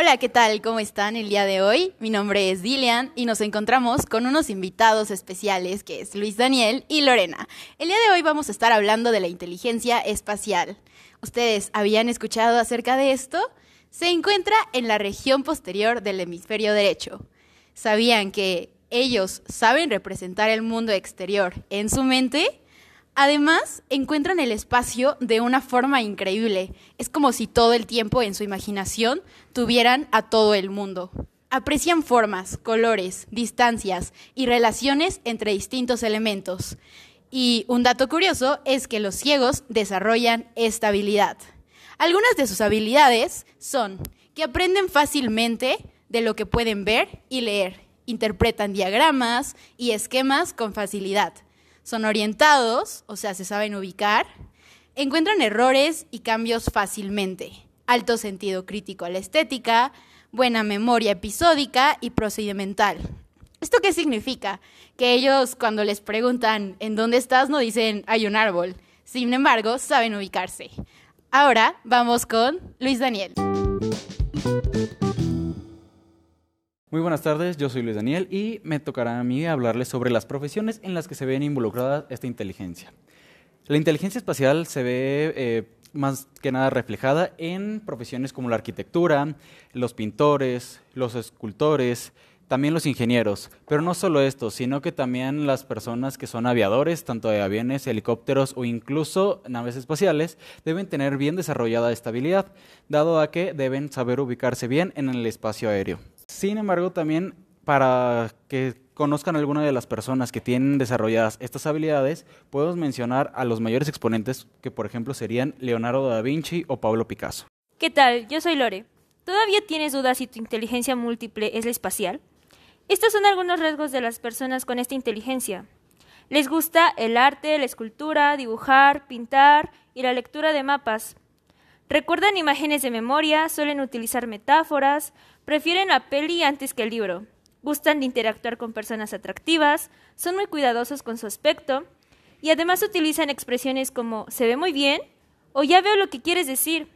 Hola, ¿qué tal? ¿Cómo están el día de hoy? Mi nombre es Dilian y nos encontramos con unos invitados especiales que es Luis Daniel y Lorena. El día de hoy vamos a estar hablando de la inteligencia espacial. ¿Ustedes habían escuchado acerca de esto? Se encuentra en la región posterior del hemisferio derecho. ¿Sabían que ellos saben representar el mundo exterior en su mente? Además, encuentran el espacio de una forma increíble. Es como si todo el tiempo en su imaginación tuvieran a todo el mundo. Aprecian formas, colores, distancias y relaciones entre distintos elementos. Y un dato curioso es que los ciegos desarrollan estabilidad. Algunas de sus habilidades son que aprenden fácilmente de lo que pueden ver y leer, interpretan diagramas y esquemas con facilidad son orientados, o sea, se saben ubicar, encuentran errores y cambios fácilmente, alto sentido crítico a la estética, buena memoria episódica y procedimental. ¿Esto qué significa? Que ellos cuando les preguntan en dónde estás no dicen hay un árbol, sin embargo saben ubicarse. Ahora vamos con Luis Daniel. Muy buenas tardes, yo soy Luis Daniel y me tocará a mí hablarles sobre las profesiones en las que se ven involucradas esta inteligencia. La inteligencia espacial se ve eh, más que nada reflejada en profesiones como la arquitectura, los pintores, los escultores, también los ingenieros, pero no solo esto, sino que también las personas que son aviadores, tanto de aviones, helicópteros o incluso naves espaciales, deben tener bien desarrollada estabilidad, dado a que deben saber ubicarse bien en el espacio aéreo. Sin embargo, también para que conozcan alguna de las personas que tienen desarrolladas estas habilidades, podemos mencionar a los mayores exponentes que, por ejemplo, serían Leonardo da Vinci o Pablo Picasso. ¿Qué tal? Yo soy Lore. ¿Todavía tienes dudas si tu inteligencia múltiple es la espacial? Estos son algunos rasgos de las personas con esta inteligencia. Les gusta el arte, la escultura, dibujar, pintar y la lectura de mapas. Recuerdan imágenes de memoria, suelen utilizar metáforas, prefieren la peli antes que el libro, gustan de interactuar con personas atractivas, son muy cuidadosos con su aspecto y además utilizan expresiones como se ve muy bien o ya veo lo que quieres decir.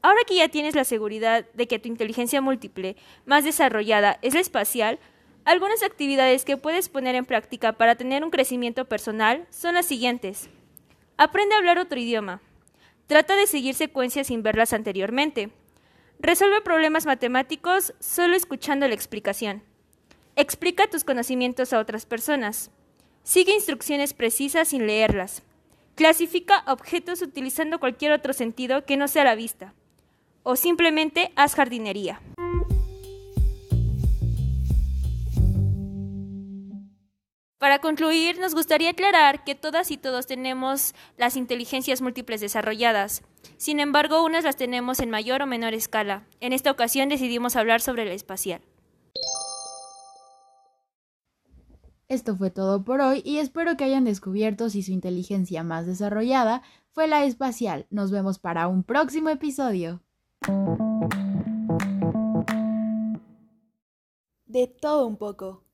Ahora que ya tienes la seguridad de que tu inteligencia múltiple más desarrollada es la espacial, algunas actividades que puedes poner en práctica para tener un crecimiento personal son las siguientes. Aprende a hablar otro idioma. Trata de seguir secuencias sin verlas anteriormente. Resuelve problemas matemáticos solo escuchando la explicación. Explica tus conocimientos a otras personas. Sigue instrucciones precisas sin leerlas. Clasifica objetos utilizando cualquier otro sentido que no sea la vista. O simplemente haz jardinería. Para concluir, nos gustaría aclarar que todas y todos tenemos las inteligencias múltiples desarrolladas. Sin embargo, unas las tenemos en mayor o menor escala. En esta ocasión decidimos hablar sobre la espacial. Esto fue todo por hoy y espero que hayan descubierto si su inteligencia más desarrollada fue la espacial. Nos vemos para un próximo episodio. De todo un poco.